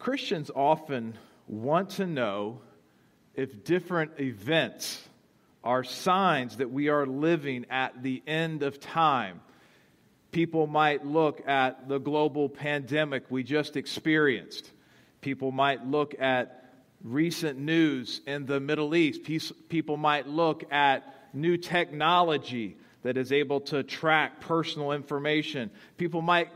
Christians often want to know if different events are signs that we are living at the end of time. People might look at the global pandemic we just experienced. People might look at recent news in the Middle East. People might look at new technology that is able to track personal information. People might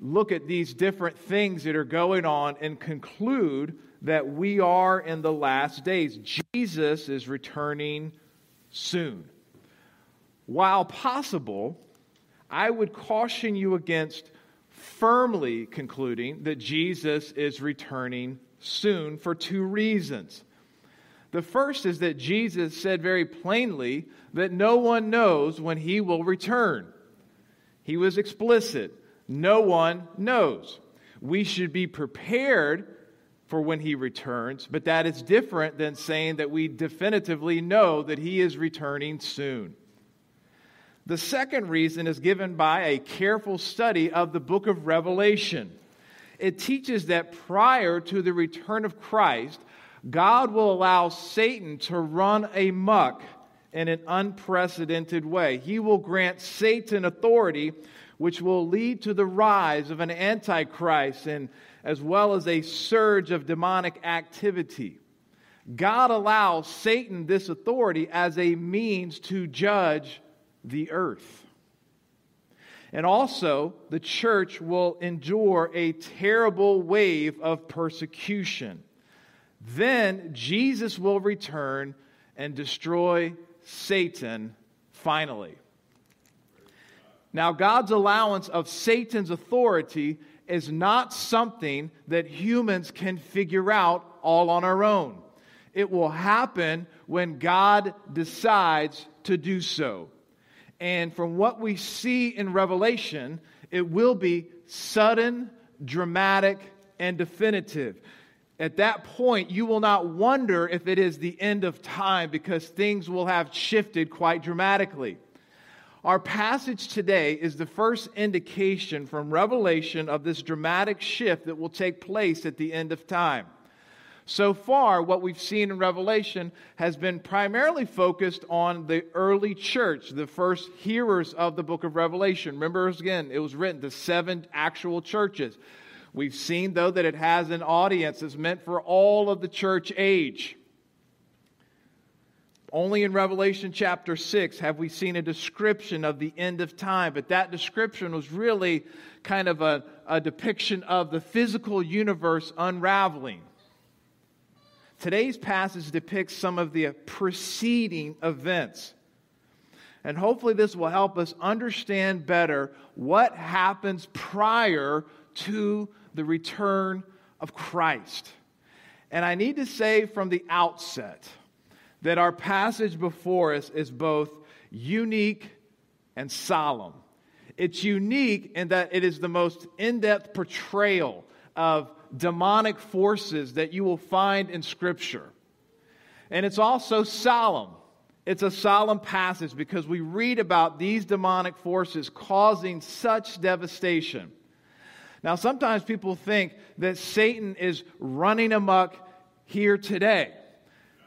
look at these different things that are going on and conclude that we are in the last days. Jesus is returning soon. While possible, I would caution you against firmly concluding that Jesus is returning soon for two reasons. The first is that Jesus said very plainly that no one knows when he will return. He was explicit. No one knows. We should be prepared for when he returns, but that is different than saying that we definitively know that he is returning soon. The second reason is given by a careful study of the book of Revelation. It teaches that prior to the return of Christ, God will allow Satan to run amuck in an unprecedented way. He will grant Satan authority, which will lead to the rise of an antichrist and as well as a surge of demonic activity. God allows Satan this authority as a means to judge the earth. And also, the church will endure a terrible wave of persecution. Then Jesus will return and destroy Satan finally. Now, God's allowance of Satan's authority is not something that humans can figure out all on our own. It will happen when God decides to do so. And from what we see in Revelation, it will be sudden, dramatic, and definitive. At that point, you will not wonder if it is the end of time because things will have shifted quite dramatically. Our passage today is the first indication from Revelation of this dramatic shift that will take place at the end of time. So far, what we've seen in Revelation has been primarily focused on the early church, the first hearers of the book of Revelation. Remember, again, it was written to seven actual churches. We've seen, though, that it has an audience that's meant for all of the church age. Only in Revelation chapter 6 have we seen a description of the end of time, but that description was really kind of a, a depiction of the physical universe unraveling. Today's passage depicts some of the preceding events. And hopefully, this will help us understand better what happens prior to the return of Christ. And I need to say from the outset that our passage before us is both unique and solemn. It's unique in that it is the most in depth portrayal of demonic forces that you will find in Scripture. And it's also solemn. It's a solemn passage because we read about these demonic forces causing such devastation. Now, sometimes people think that Satan is running amok here today.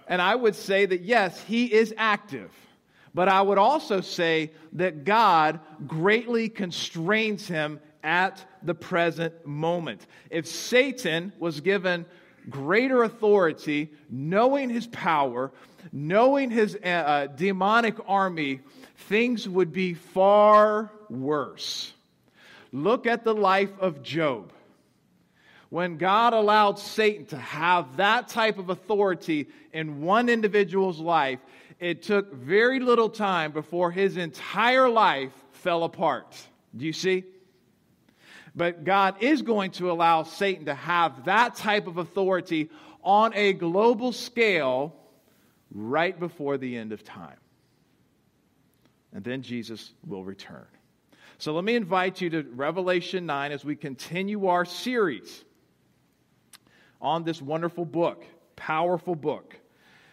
And I would say that yes, he is active. But I would also say that God greatly constrains him at the present moment. If Satan was given greater authority, knowing his power, knowing his uh, uh demonic army, things would be far worse. Look at the life of Job. When God allowed Satan to have that type of authority in one individual's life, it took very little time before his entire life fell apart. Do you see? But God is going to allow Satan to have that type of authority on a global scale right before the end of time. And then Jesus will return. So let me invite you to Revelation 9 as we continue our series on this wonderful book, powerful book.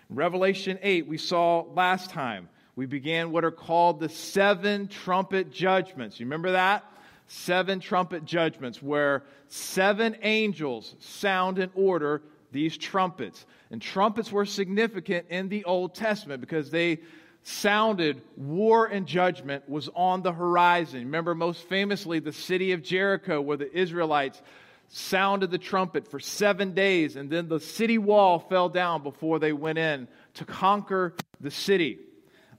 Revelation 8, we saw last time, we began what are called the seven trumpet judgments. You remember that? seven trumpet judgments where seven angels sound in order these trumpets. And trumpets were significant in the Old Testament because they sounded war and judgment was on the horizon. Remember, most famously, the city of Jericho, where the Israelites sounded the trumpet for seven days, and then the city wall fell down before they went in to conquer the city.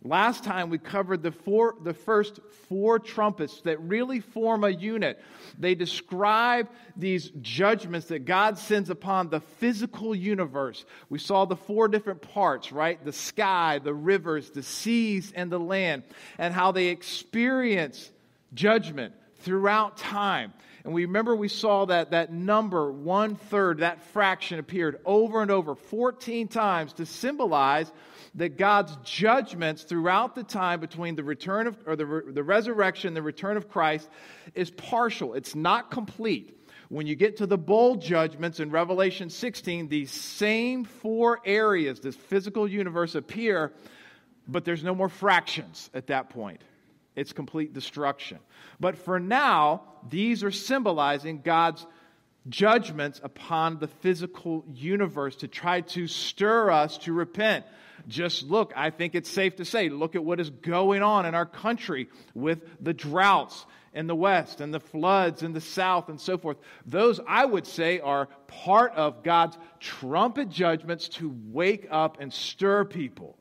Last time we covered the, four, the first four trumpets that really form a unit. They describe these judgments that God sends upon the physical universe. We saw the four different parts, right? The sky, the rivers, the seas, and the land, and how they experience judgment throughout time. And we remember we saw that that number, one third, that fraction appeared over and over 14 times to symbolize that God's judgments throughout the time between the return of, or the, the resurrection the return of Christ is partial. It's not complete. When you get to the bowl judgments in Revelation 16, these same four areas, this physical universe, appear, but there's no more fractions at that point. It's complete destruction. But for now, these are symbolizing God's judgments upon the physical universe to try to stir us to repent. Just look, I think it's safe to say, look at what is going on in our country with the droughts in the west and the floods in the south and so forth. Those, I would say, are part of God's trumpet judgments to wake up and stir people.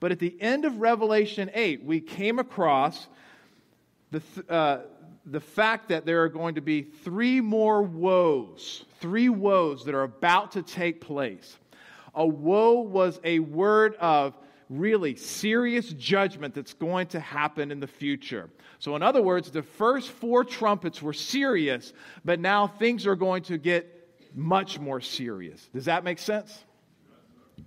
But at the end of Revelation 8, we came across the, uh, the fact that there are going to be three more woes, three woes that are about to take place. A woe was a word of really serious judgment that's going to happen in the future. So, in other words, the first four trumpets were serious, but now things are going to get much more serious. Does that make sense?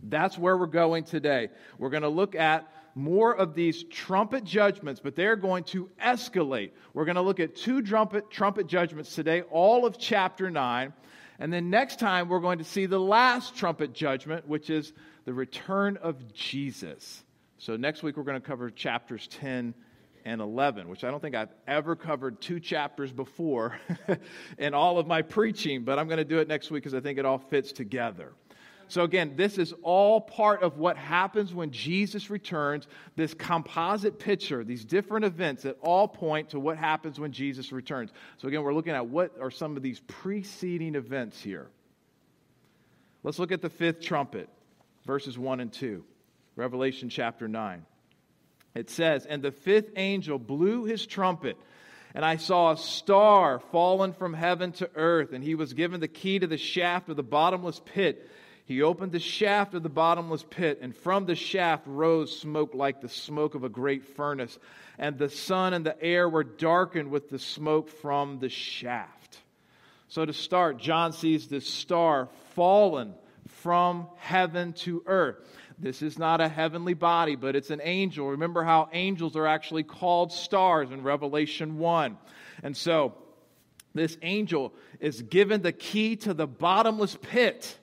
That's where we're going today. We're going to look at more of these trumpet judgments, but they're going to escalate. We're going to look at two trumpet, trumpet judgments today, all of chapter 9. And then next time, we're going to see the last trumpet judgment, which is the return of Jesus. So next week, we're going to cover chapters 10 and 11, which I don't think I've ever covered two chapters before in all of my preaching, but I'm going to do it next week because I think it all fits together. So, again, this is all part of what happens when Jesus returns, this composite picture, these different events that all point to what happens when Jesus returns. So, again, we're looking at what are some of these preceding events here. Let's look at the fifth trumpet, verses 1 and 2, Revelation chapter 9. It says, And the fifth angel blew his trumpet. And I saw a star fallen from heaven to earth, and he was given the key to the shaft of the bottomless pit. He opened the shaft of the bottomless pit, and from the shaft rose smoke like the smoke of a great furnace. And the sun and the air were darkened with the smoke from the shaft. So, to start, John sees this star fallen from heaven to earth. This is not a heavenly body, but it's an angel. Remember how angels are actually called stars in Revelation 1. And so, this angel is given the key to the bottomless pit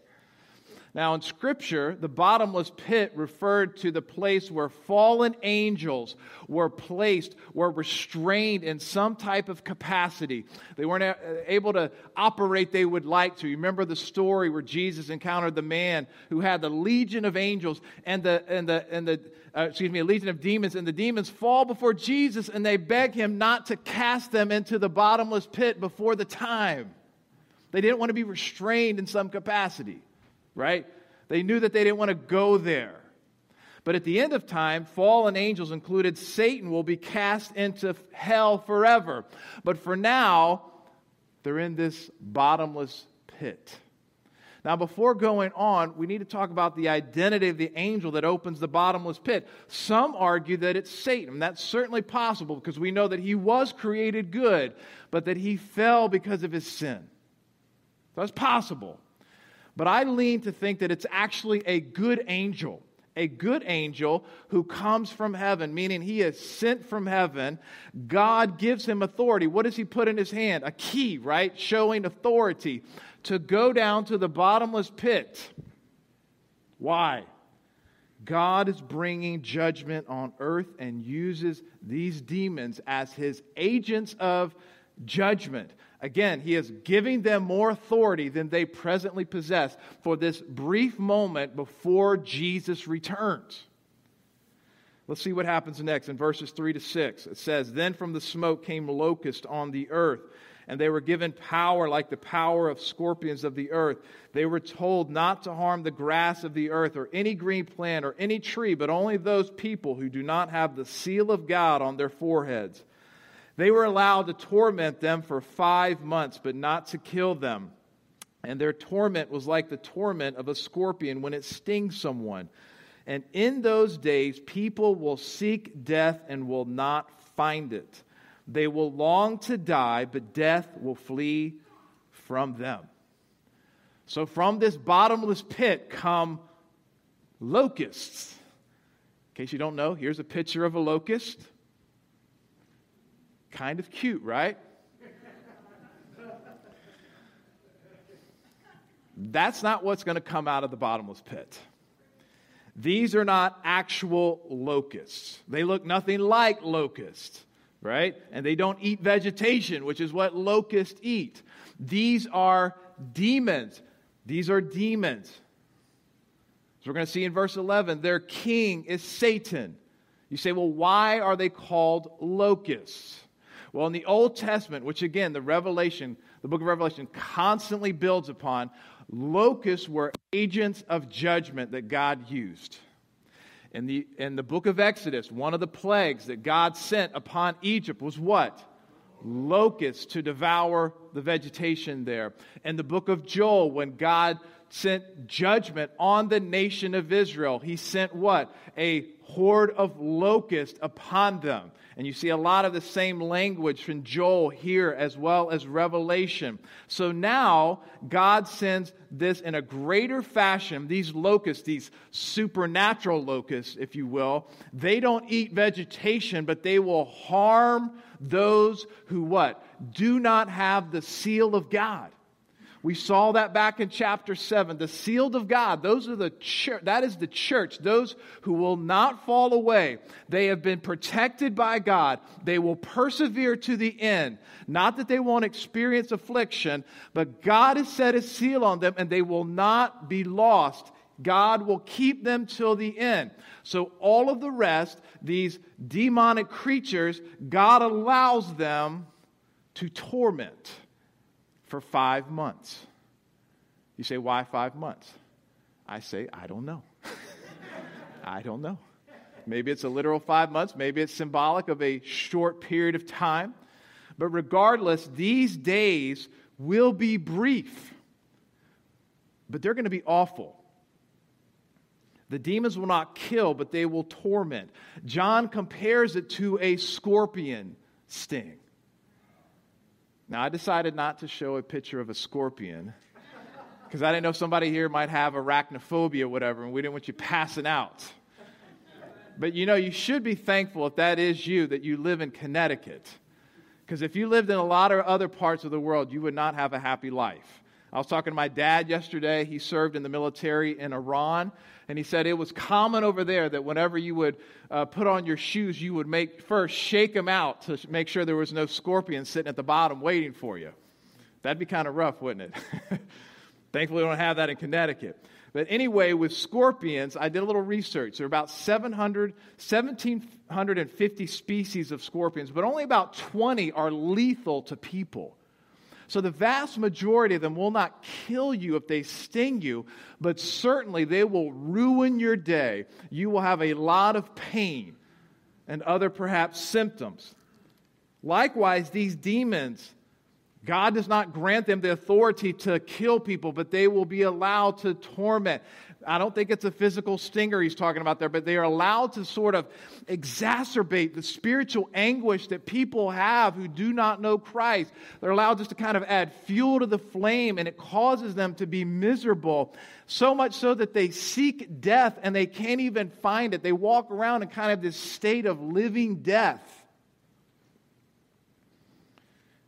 now, in Scripture, the bottomless pit referred to the place where fallen angels were placed, were restrained in some type of capacity. They weren't able to operate they would like to. You remember the story where Jesus encountered the man who had the legion of angels and the, and the, and the uh, excuse me, a legion of demons, and the demons fall before Jesus and they beg him not to cast them into the bottomless pit before the time. They didn't want to be restrained in some capacity right? They knew that they didn't want to go there. But at the end of time, fallen angels, included Satan, will be cast into hell forever. But for now, they're in this bottomless pit. Now, before going on, we need to talk about the identity of the angel that opens the bottomless pit. Some argue that it's Satan. That's certainly possible because we know that he was created good, but that he fell because of his sin. That's possible. But I lean to think that it's actually a good angel, a good angel who comes from heaven, meaning he is sent from heaven. God gives him authority. What does he put in his hand? A key, right? Showing authority to go down to the bottomless pit. Why? God is bringing judgment on earth and uses these demons as his agents of judgment. Again, he is giving them more authority than they presently possess for this brief moment before Jesus returns. Let's see what happens next in verses 3 to 6. It says, Then from the smoke came locusts on the earth, and they were given power like the power of scorpions of the earth. They were told not to harm the grass of the earth or any green plant or any tree, but only those people who do not have the seal of God on their foreheads. They were allowed to torment them for five months, but not to kill them. And their torment was like the torment of a scorpion when it stings someone. And in those days, people will seek death and will not find it. They will long to die, but death will flee from them. So, from this bottomless pit come locusts. In case you don't know, here's a picture of a locust. Kind of cute, right? That's not what's going to come out of the bottomless pit. These are not actual locusts. They look nothing like locusts, right? And they don't eat vegetation, which is what locusts eat. These are demons. These are demons. So we're going to see in verse 11, their king is Satan. You say, well, why are they called locusts? Well, in the Old Testament, which again, the Revelation, the book of Revelation constantly builds upon, locusts were agents of judgment that God used. In the, in the book of Exodus, one of the plagues that God sent upon Egypt was what? Locusts to devour the vegetation there. In the book of Joel, when God sent judgment on the nation of Israel, he sent what? A horde of locusts upon them. And you see a lot of the same language from Joel here as well as Revelation. So now God sends this in a greater fashion. These locusts, these supernatural locusts, if you will, they don't eat vegetation, but they will harm those who what? Do not have the seal of God. We saw that back in chapter 7. The sealed of God, those are the that is the church, those who will not fall away. They have been protected by God. They will persevere to the end. Not that they won't experience affliction, but God has set a seal on them and they will not be lost. God will keep them till the end. So, all of the rest, these demonic creatures, God allows them to torment for five months. You say, why five months? I say, I don't know. I don't know. Maybe it's a literal five months, maybe it's symbolic of a short period of time. But regardless, these days will be brief, but they're going to be awful. The demons will not kill, but they will torment. John compares it to a scorpion sting. Now, I decided not to show a picture of a scorpion because I didn't know somebody here might have arachnophobia or whatever, and we didn't want you passing out. But you know, you should be thankful if that is you that you live in Connecticut. Because if you lived in a lot of other parts of the world, you would not have a happy life. I was talking to my dad yesterday. He served in the military in Iran. And he said it was common over there that whenever you would uh, put on your shoes, you would make first shake them out to make sure there was no scorpion sitting at the bottom waiting for you. That'd be kind of rough, wouldn't it? Thankfully, we don't have that in Connecticut. But anyway, with scorpions, I did a little research. There are about 700, 1,750 species of scorpions, but only about 20 are lethal to people. So the vast majority of them will not kill you if they sting you, but certainly they will ruin your day. You will have a lot of pain and other perhaps symptoms. Likewise, these demons, God does not grant them the authority to kill people, but they will be allowed to torment. I don't think it's a physical stinger he's talking about there, but they are allowed to sort of exacerbate the spiritual anguish that people have who do not know Christ. They're allowed just to kind of add fuel to the flame, and it causes them to be miserable. So much so that they seek death and they can't even find it. They walk around in kind of this state of living death.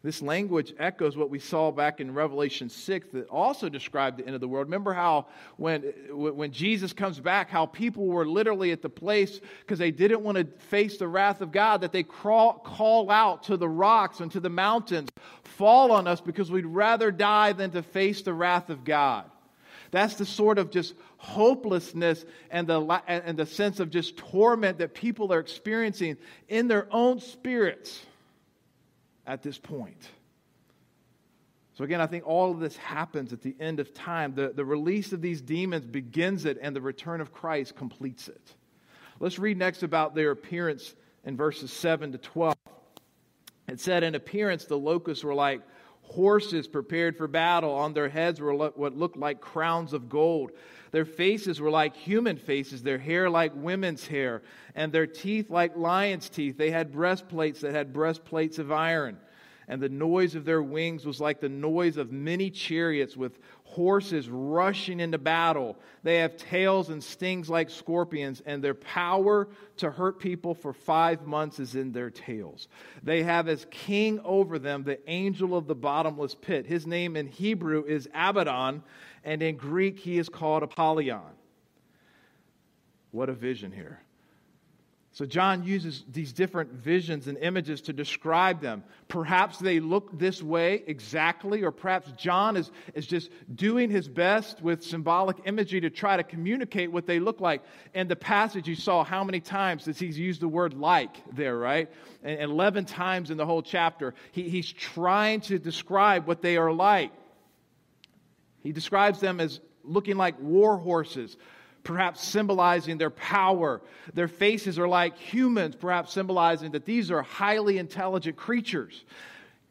This language echoes what we saw back in Revelation 6 that also described the end of the world. Remember how when, when Jesus comes back, how people were literally at the place because they didn't want to face the wrath of God, that they crawl, call out to the rocks and to the mountains, fall on us because we'd rather die than to face the wrath of God. That's the sort of just hopelessness and the, and the sense of just torment that people are experiencing in their own spirits at this point. So, again, I think all of this happens at the end of time. The, the release of these demons begins it, and the return of Christ completes it. Let's read next about their appearance in verses 7 to 12. It said, In appearance, the locusts were like horses prepared for battle. On their heads were what looked like crowns of gold. Their faces were like human faces, their hair like women's hair, and their teeth like lions' teeth. They had breastplates that had breastplates of iron. And the noise of their wings was like the noise of many chariots with horses rushing into battle. They have tails and stings like scorpions, and their power to hurt people for five months is in their tails. They have as king over them the angel of the bottomless pit. His name in Hebrew is Abaddon, and in Greek he is called Apollyon. What a vision here. So, John uses these different visions and images to describe them. Perhaps they look this way exactly, or perhaps John is, is just doing his best with symbolic imagery to try to communicate what they look like. In the passage, you saw how many times does he use the word like there, right? And 11 times in the whole chapter. He, he's trying to describe what they are like. He describes them as looking like war horses perhaps symbolizing their power. Their faces are like humans, perhaps symbolizing that these are highly intelligent creatures.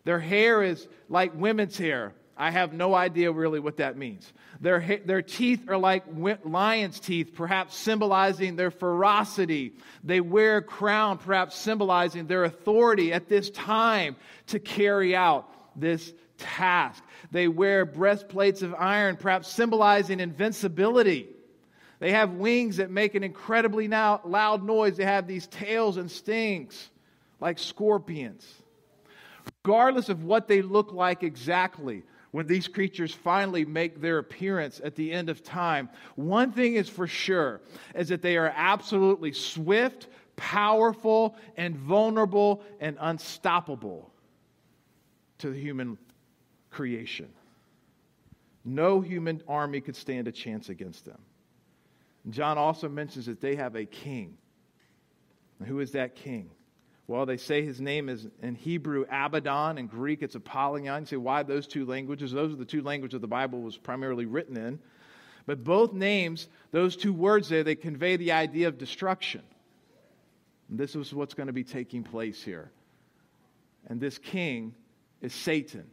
Their hair is like women's hair. I have no idea really what that means. Their, their teeth are like lion's teeth, perhaps symbolizing their ferocity. They wear a crown, perhaps symbolizing their authority at this time to carry out this task. They wear breastplates of iron, perhaps symbolizing invincibility. They have wings that make an incredibly loud noise. They have these tails and stings like scorpions. Regardless of what they look like exactly, when these creatures finally make their appearance at the end of time, one thing is for sure is that they are absolutely swift, powerful, and vulnerable and unstoppable to the human creation. No human army could stand a chance against them. John also mentions that they have a king. And who is that king? Well, they say his name is in Hebrew Abaddon, in Greek it's Apollyon. You say, why those two languages? Those are the two languages the Bible was primarily written in. But both names, those two words there, they convey the idea of destruction. And this is what's going to be taking place here. And this king is Satan.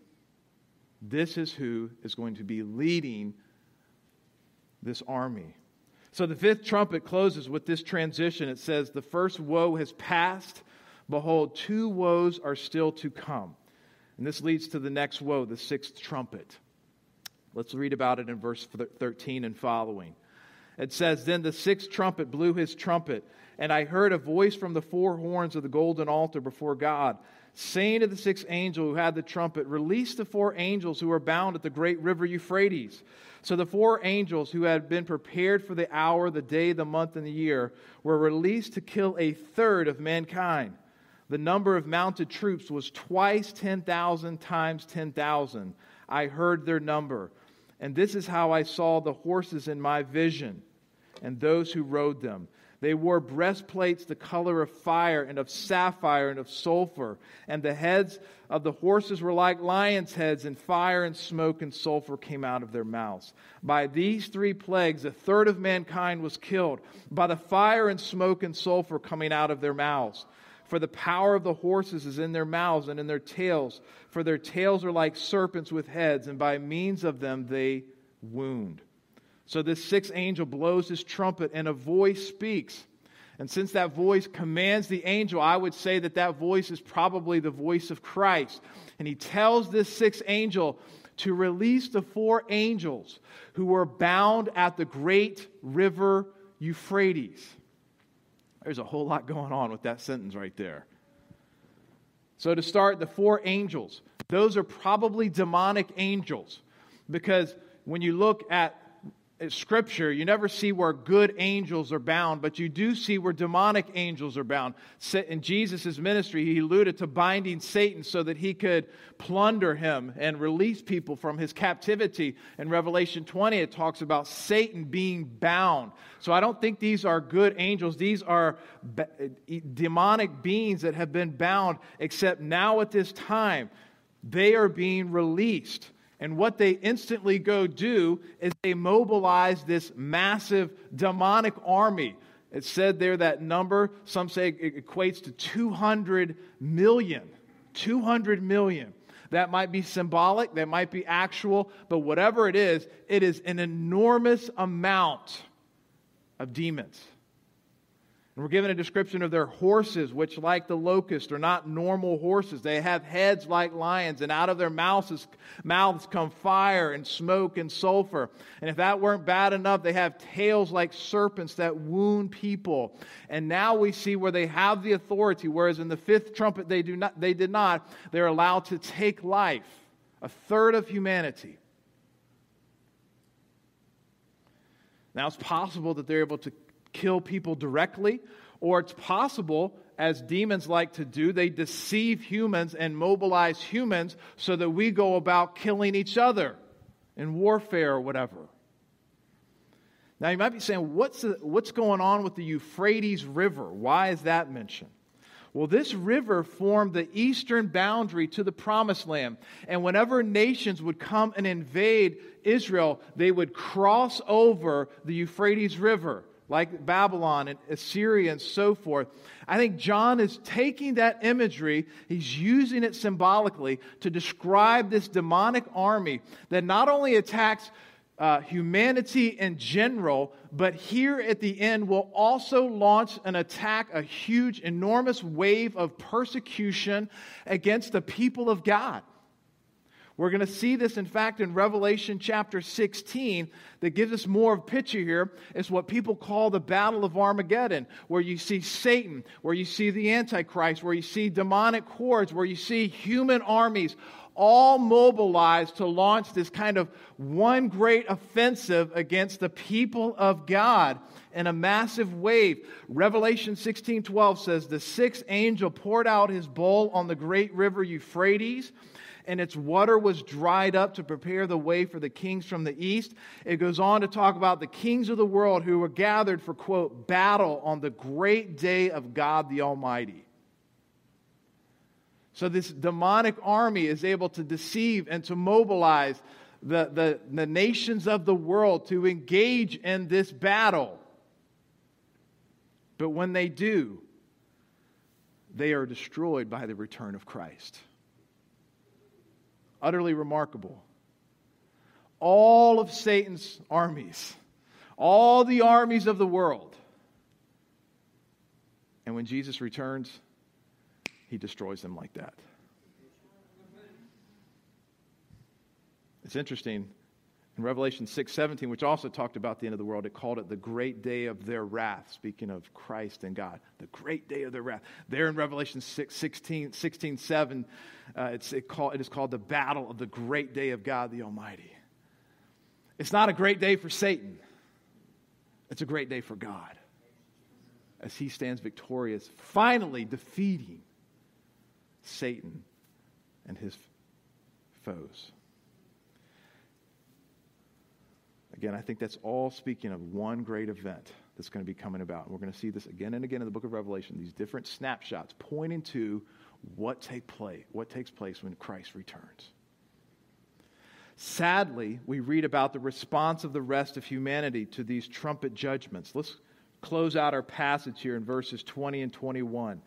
This is who is going to be leading this army. So the fifth trumpet closes with this transition. It says, The first woe has passed. Behold, two woes are still to come. And this leads to the next woe, the sixth trumpet. Let's read about it in verse 13 and following. It says, Then the sixth trumpet blew his trumpet, and I heard a voice from the four horns of the golden altar before God, saying to the sixth angel who had the trumpet, Release the four angels who are bound at the great river Euphrates. So the four angels who had been prepared for the hour, the day, the month, and the year were released to kill a third of mankind. The number of mounted troops was twice 10,000 times 10,000. I heard their number. And this is how I saw the horses in my vision and those who rode them. They wore breastplates the color of fire and of sapphire and of sulfur. And the heads of the horses were like lions' heads, and fire and smoke and sulfur came out of their mouths. By these three plagues, a third of mankind was killed, by the fire and smoke and sulfur coming out of their mouths. For the power of the horses is in their mouths and in their tails, for their tails are like serpents with heads, and by means of them they wound. So this sixth angel blows his trumpet, and a voice speaks. And since that voice commands the angel, I would say that that voice is probably the voice of Christ. And he tells this sixth angel to release the four angels who were bound at the great river Euphrates. There's a whole lot going on with that sentence right there. So, to start, the four angels. those are probably demonic angels. Because when you look at Uh, scripture, you never see where good angels are bound, but you do see where demonic angels are bound. In Jesus' ministry, he alluded to binding Satan so that he could plunder him and release people from his captivity. In Revelation 20, it talks about Satan being bound. So I don't think these are good angels. These are demonic beings that have been bound, except now at this time, they are being released. And what they instantly go do is they mobilize this massive demonic army. It said there that number, some say it equates to 200 million. 200 million. That might be symbolic, that might be actual, but whatever it is, it is an enormous amount of demons. And we're given a description of their horses, which, like the locust, are not normal horses. They have heads like lions, and out of their mouths, mouths come fire and smoke and sulfur. And if that weren't bad enough, they have tails like serpents that wound people. And now we see where they have the authority, whereas in the fifth trumpet they, do not, they did not. They're allowed to take life, a third of humanity. Now it's possible that they're able to kill people directly, or it's possible, as demons like to do, they deceive humans and mobilize humans so that we go about killing each other in warfare or whatever. Now, you might be saying, what's, the, what's going on with the Euphrates River? Why is that mentioned? Well, this river formed the eastern boundary to the promised land. And whenever nations would come and invade Israel, they would cross over the Euphrates River like Babylon and Assyria and so forth. I think John is taking that imagery, he's using it symbolically to describe this demonic army that not only attacks uh, humanity in general, but here at the end will also launch an attack, a huge, enormous wave of persecution against the people of God. We're going to see this, in fact, in Revelation chapter 16, that gives us more of a picture here. It's what people call the Battle of Armageddon, where you see Satan, where you see the Antichrist, where you see demonic hordes, where you see human armies all mobilized to launch this kind of one great offensive against the people of God in a massive wave. Revelation 16:12 says the sixth angel poured out his bowl on the great river Euphrates and its water was dried up to prepare the way for the kings from the east. It goes on to talk about the kings of the world who were gathered for, quote, battle on the great day of God the Almighty. So, this demonic army is able to deceive and to mobilize the, the, the nations of the world to engage in this battle. But when they do, they are destroyed by the return of Christ utterly remarkable. All of Satan's armies, all the armies of the world. And when Jesus returns, he destroys them like that. It's interesting in Revelation 6 17, which also talked about the end of the world, it called it the great day of their wrath, speaking of Christ and God. The great day of their wrath. There in Revelation 6, 16, 16 7, uh, it's, it, call, it is called the battle of the great day of God the Almighty. It's not a great day for Satan, it's a great day for God as he stands victorious, finally defeating Satan and his foes. Again, I think that's all speaking of one great event that's going to be coming about. And we're going to see this again and again in the book of Revelation, these different snapshots pointing to what take what takes place when Christ returns. Sadly, we read about the response of the rest of humanity to these trumpet judgments. Let's close out our passage here in verses 20 and 21.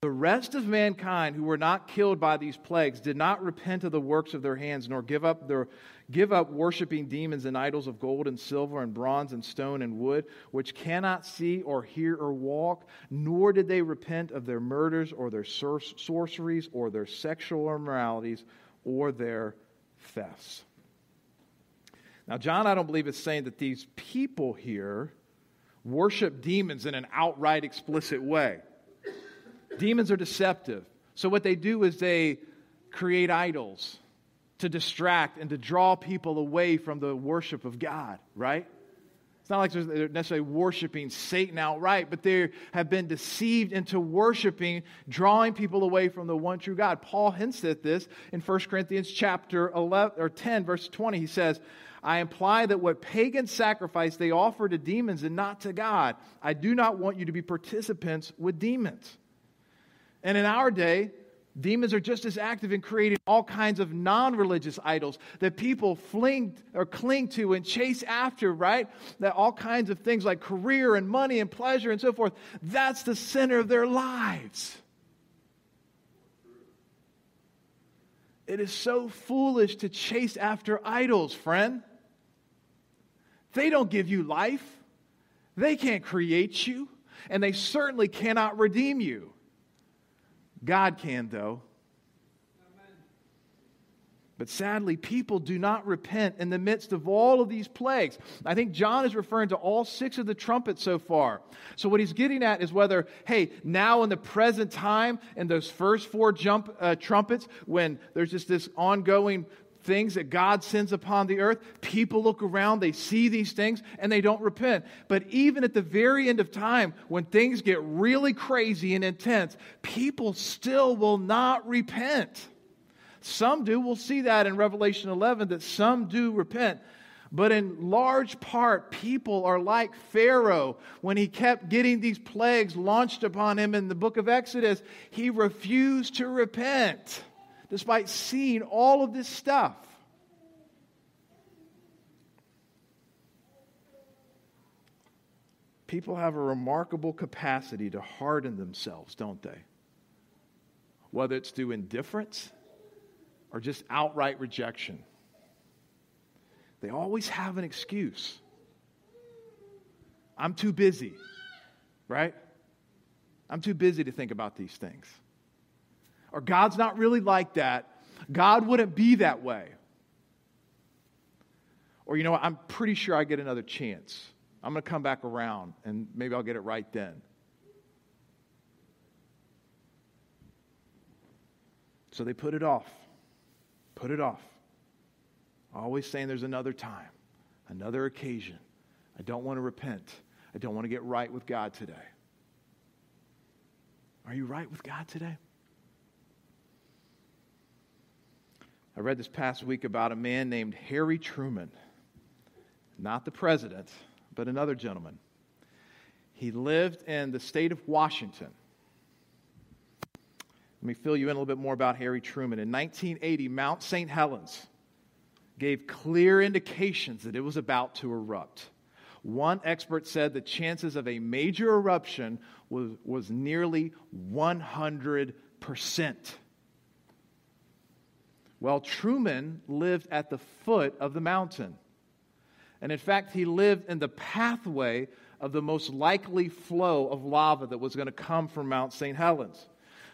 The rest of mankind who were not killed by these plagues did not repent of the works of their hands, nor give up, their, give up worshiping demons and idols of gold and silver and bronze and stone and wood, which cannot see or hear or walk, nor did they repent of their murders or their sor- sorceries or their sexual immoralities or their thefts. Now, John, I don't believe is saying that these people here worship demons in an outright explicit way. Demons are deceptive. So, what they do is they create idols to distract and to draw people away from the worship of God, right? It's not like they're necessarily worshiping Satan outright, but they have been deceived into worshiping, drawing people away from the one true God. Paul hints at this in 1 Corinthians chapter 11 or 10 verse 20. He says, "I imply that what pagan sacrifice they offer to demons and not to God. I do not want you to be participants with demons." And in our day, Demons are just as active in creating all kinds of non religious idols that people fling or cling to and chase after, right? That all kinds of things like career and money and pleasure and so forth, that's the center of their lives. It is so foolish to chase after idols, friend. They don't give you life, they can't create you, and they certainly cannot redeem you. God can, though. But sadly, people do not repent in the midst of all of these plagues. I think John is referring to all six of the trumpets so far. So, what he's getting at is whether, hey, now in the present time, in those first four jump, uh, trumpets, when there's just this ongoing things that God sends upon the earth, people look around, they see these things, and they don't repent. But even at the very end of time, when things get really crazy and intense, people still will not repent. Some do. We'll see that in Revelation 11 that some do repent. But in large part, people are like Pharaoh when he kept getting these plagues launched upon him in the book of Exodus. He refused to repent despite seeing all of this stuff. People have a remarkable capacity to harden themselves, don't they? Whether it's through indifference or just outright rejection. They always have an excuse. I'm too busy, right? I'm too busy to think about these things or God's not really like that. God wouldn't be that way. Or, you know what, I'm pretty sure I get another chance. I'm going to come back around and maybe I'll get it right then. So they put it off. Put it off. Always saying there's another time, another occasion. I don't want to repent. I don't want to get right with God today. Are you right with God today? I read this past week about a man named Harry Truman, not the president, but another gentleman. He lived in the state of Washington. Let me fill you in a little bit more about Harry Truman. In 1980, Mount St. Helens gave clear indications that it was about to erupt. One expert said the chances of a major eruption was, was nearly 100%. Well, Truman lived at the foot of the mountain. And in fact, he lived in the pathway of the most likely flow of lava that was going to come from Mount St. Helens.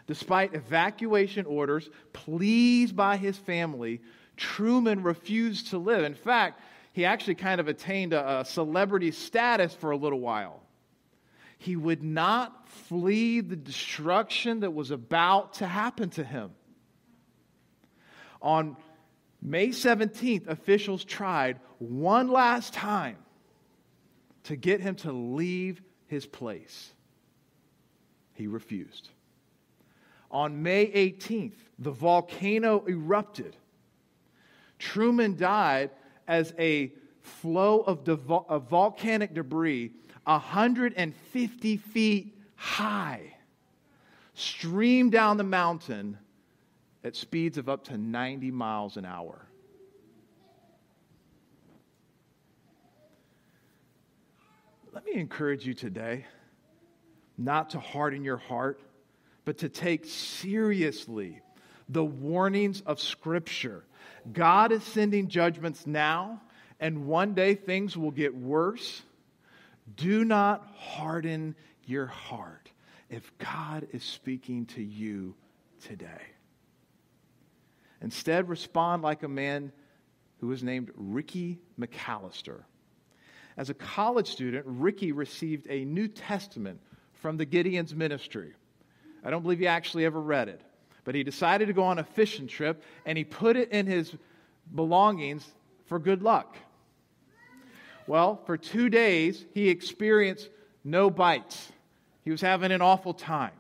Despite evacuation orders, pleased by his family, Truman refused to live. In fact, he actually kind of attained a, a celebrity status for a little while. He would not flee the destruction that was about to happen to him. On May 17th, officials tried one last time to get him to leave his place. He refused. On May 18th, the volcano erupted. Truman died as a flow of, devo- of volcanic debris 150 feet high streamed down the mountain at speeds of up to 90 miles an hour. Let me encourage you today not to harden your heart, but to take seriously the warnings of Scripture. God is sending judgments now, and one day things will get worse. Do not harden your heart if God is speaking to you today. Instead, respond like a man who was named Ricky McAllister. As a college student, Ricky received a New Testament from the Gideon's ministry. I don't believe he actually ever read it, But he decided to go on a fishing trip and he put it in his belongings for good luck. Well, for two days, he experienced no bites. He was having an awful time.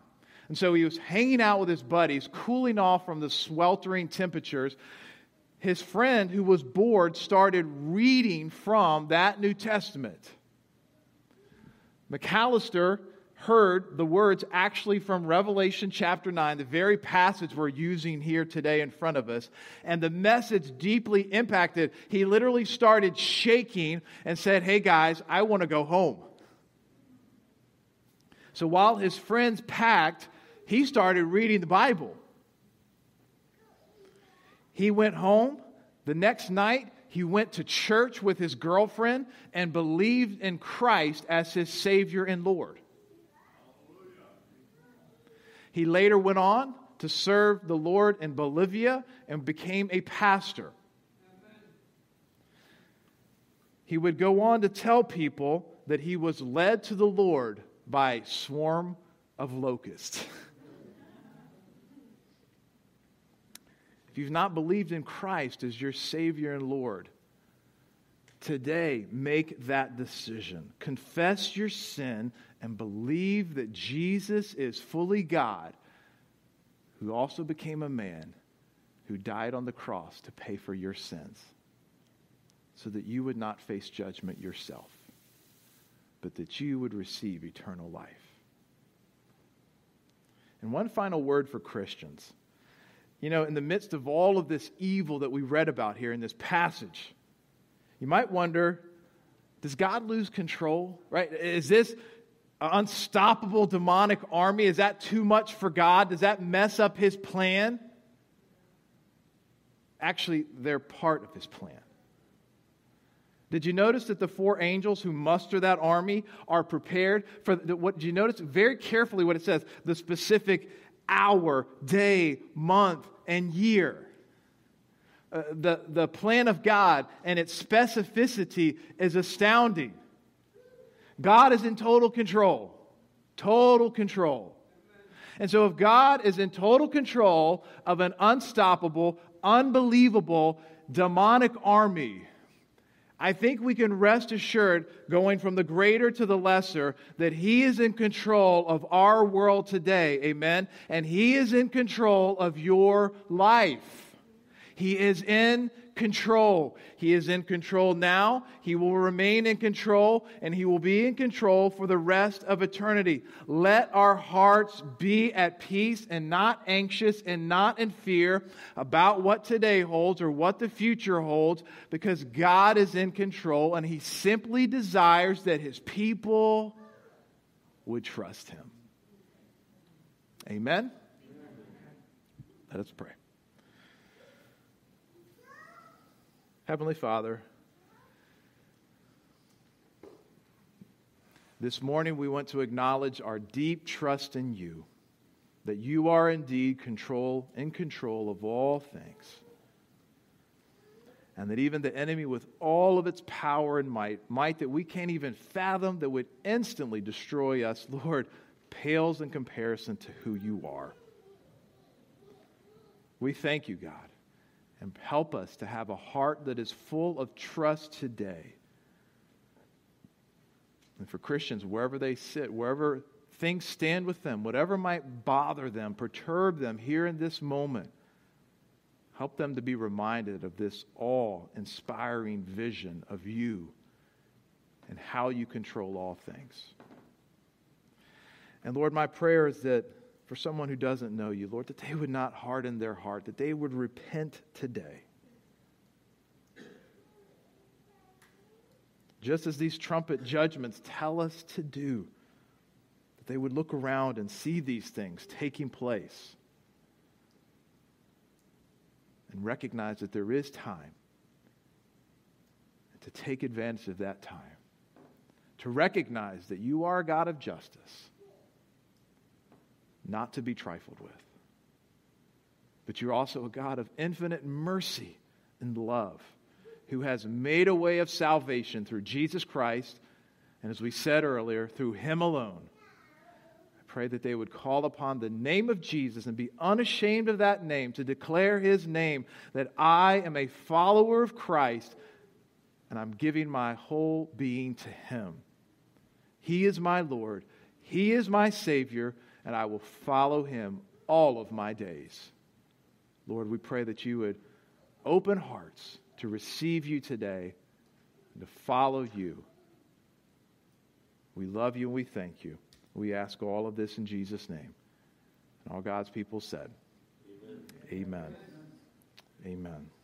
And so he was hanging out with his buddies, cooling off from the sweltering temperatures. His friend, who was bored, started reading from that New Testament. McAllister heard the words actually from Revelation chapter 9, the very passage we're using here today in front of us. And the message deeply impacted. He literally started shaking and said, Hey guys, I want to go home. So while his friends packed, he started reading the Bible. He went home. The next night, he went to church with his girlfriend and believed in Christ as his Savior and Lord. He later went on to serve the Lord in Bolivia and became a pastor. He would go on to tell people that he was led to the Lord by a swarm of locusts. if you've not believed in Christ as your Savior and Lord, today make that decision. Confess your sin and believe that Jesus is fully God, who also became a man, who died on the cross to pay for your sins, so that you would not face judgment yourself, but that you would receive eternal life. And one final word for Christians. You know, in the midst of all of this evil that we read about here in this passage, you might wonder does God lose control? Right? Is this an unstoppable demonic army? Is that too much for God? Does that mess up his plan? Actually, they're part of his plan. Did you notice that the four angels who muster that army are prepared for what? Did you notice very carefully what it says? The specific hour, day, month, and year. Uh, the, the plan of God and its specificity is astounding. God is in total control. Total control. And so, if God is in total control of an unstoppable, unbelievable, demonic army, I think we can rest assured, going from the greater to the lesser, that He is in control of our world today. Amen. And He is in control of your life. He is in control. He is in control now. He will remain in control, and He will be in control for the rest of eternity. Let our hearts be at peace and not anxious and not in fear about what today holds or what the future holds, because God is in control, and He simply desires that His people would trust Him. Amen? Let us pray. Heavenly Father, this morning we want to acknowledge our deep trust in you, that you are indeed control, in control of all things. And that even the enemy, with all of its power and might, might that we can't even fathom, that would instantly destroy us, Lord, pales in comparison to who you are. We thank you, God and help us to have a heart that is full of trust today. And for Christians, wherever they sit, wherever things stand with them, whatever might bother them, perturb them here in this moment, help them to be reminded of this awe inspiring vision of you and how you control all things. And Lord, my prayer is that for someone who doesn't know you, Lord, that they would not harden their heart, that they would repent today. Just as these trumpet judgments tell us to do, that they would look around and see these things taking place and recognize that there is time to take advantage of that time. To recognize that you are a God of justice not to be trifled with. But you're also a God of infinite mercy and love who has made a way of salvation through Jesus Christ, and as we said earlier, through Him alone. I pray that they would call upon the name of Jesus and be unashamed of that name, to declare his name, that I am a follower of Christ and I'm giving my whole being to him. He is my Lord, he is my Savior, and I will follow him all of my days. Lord, we pray that you would open hearts to receive you today and to follow you. We love you and we thank you. We ask all of this in Jesus' name. And all God's people said, Amen. Amen. Amen.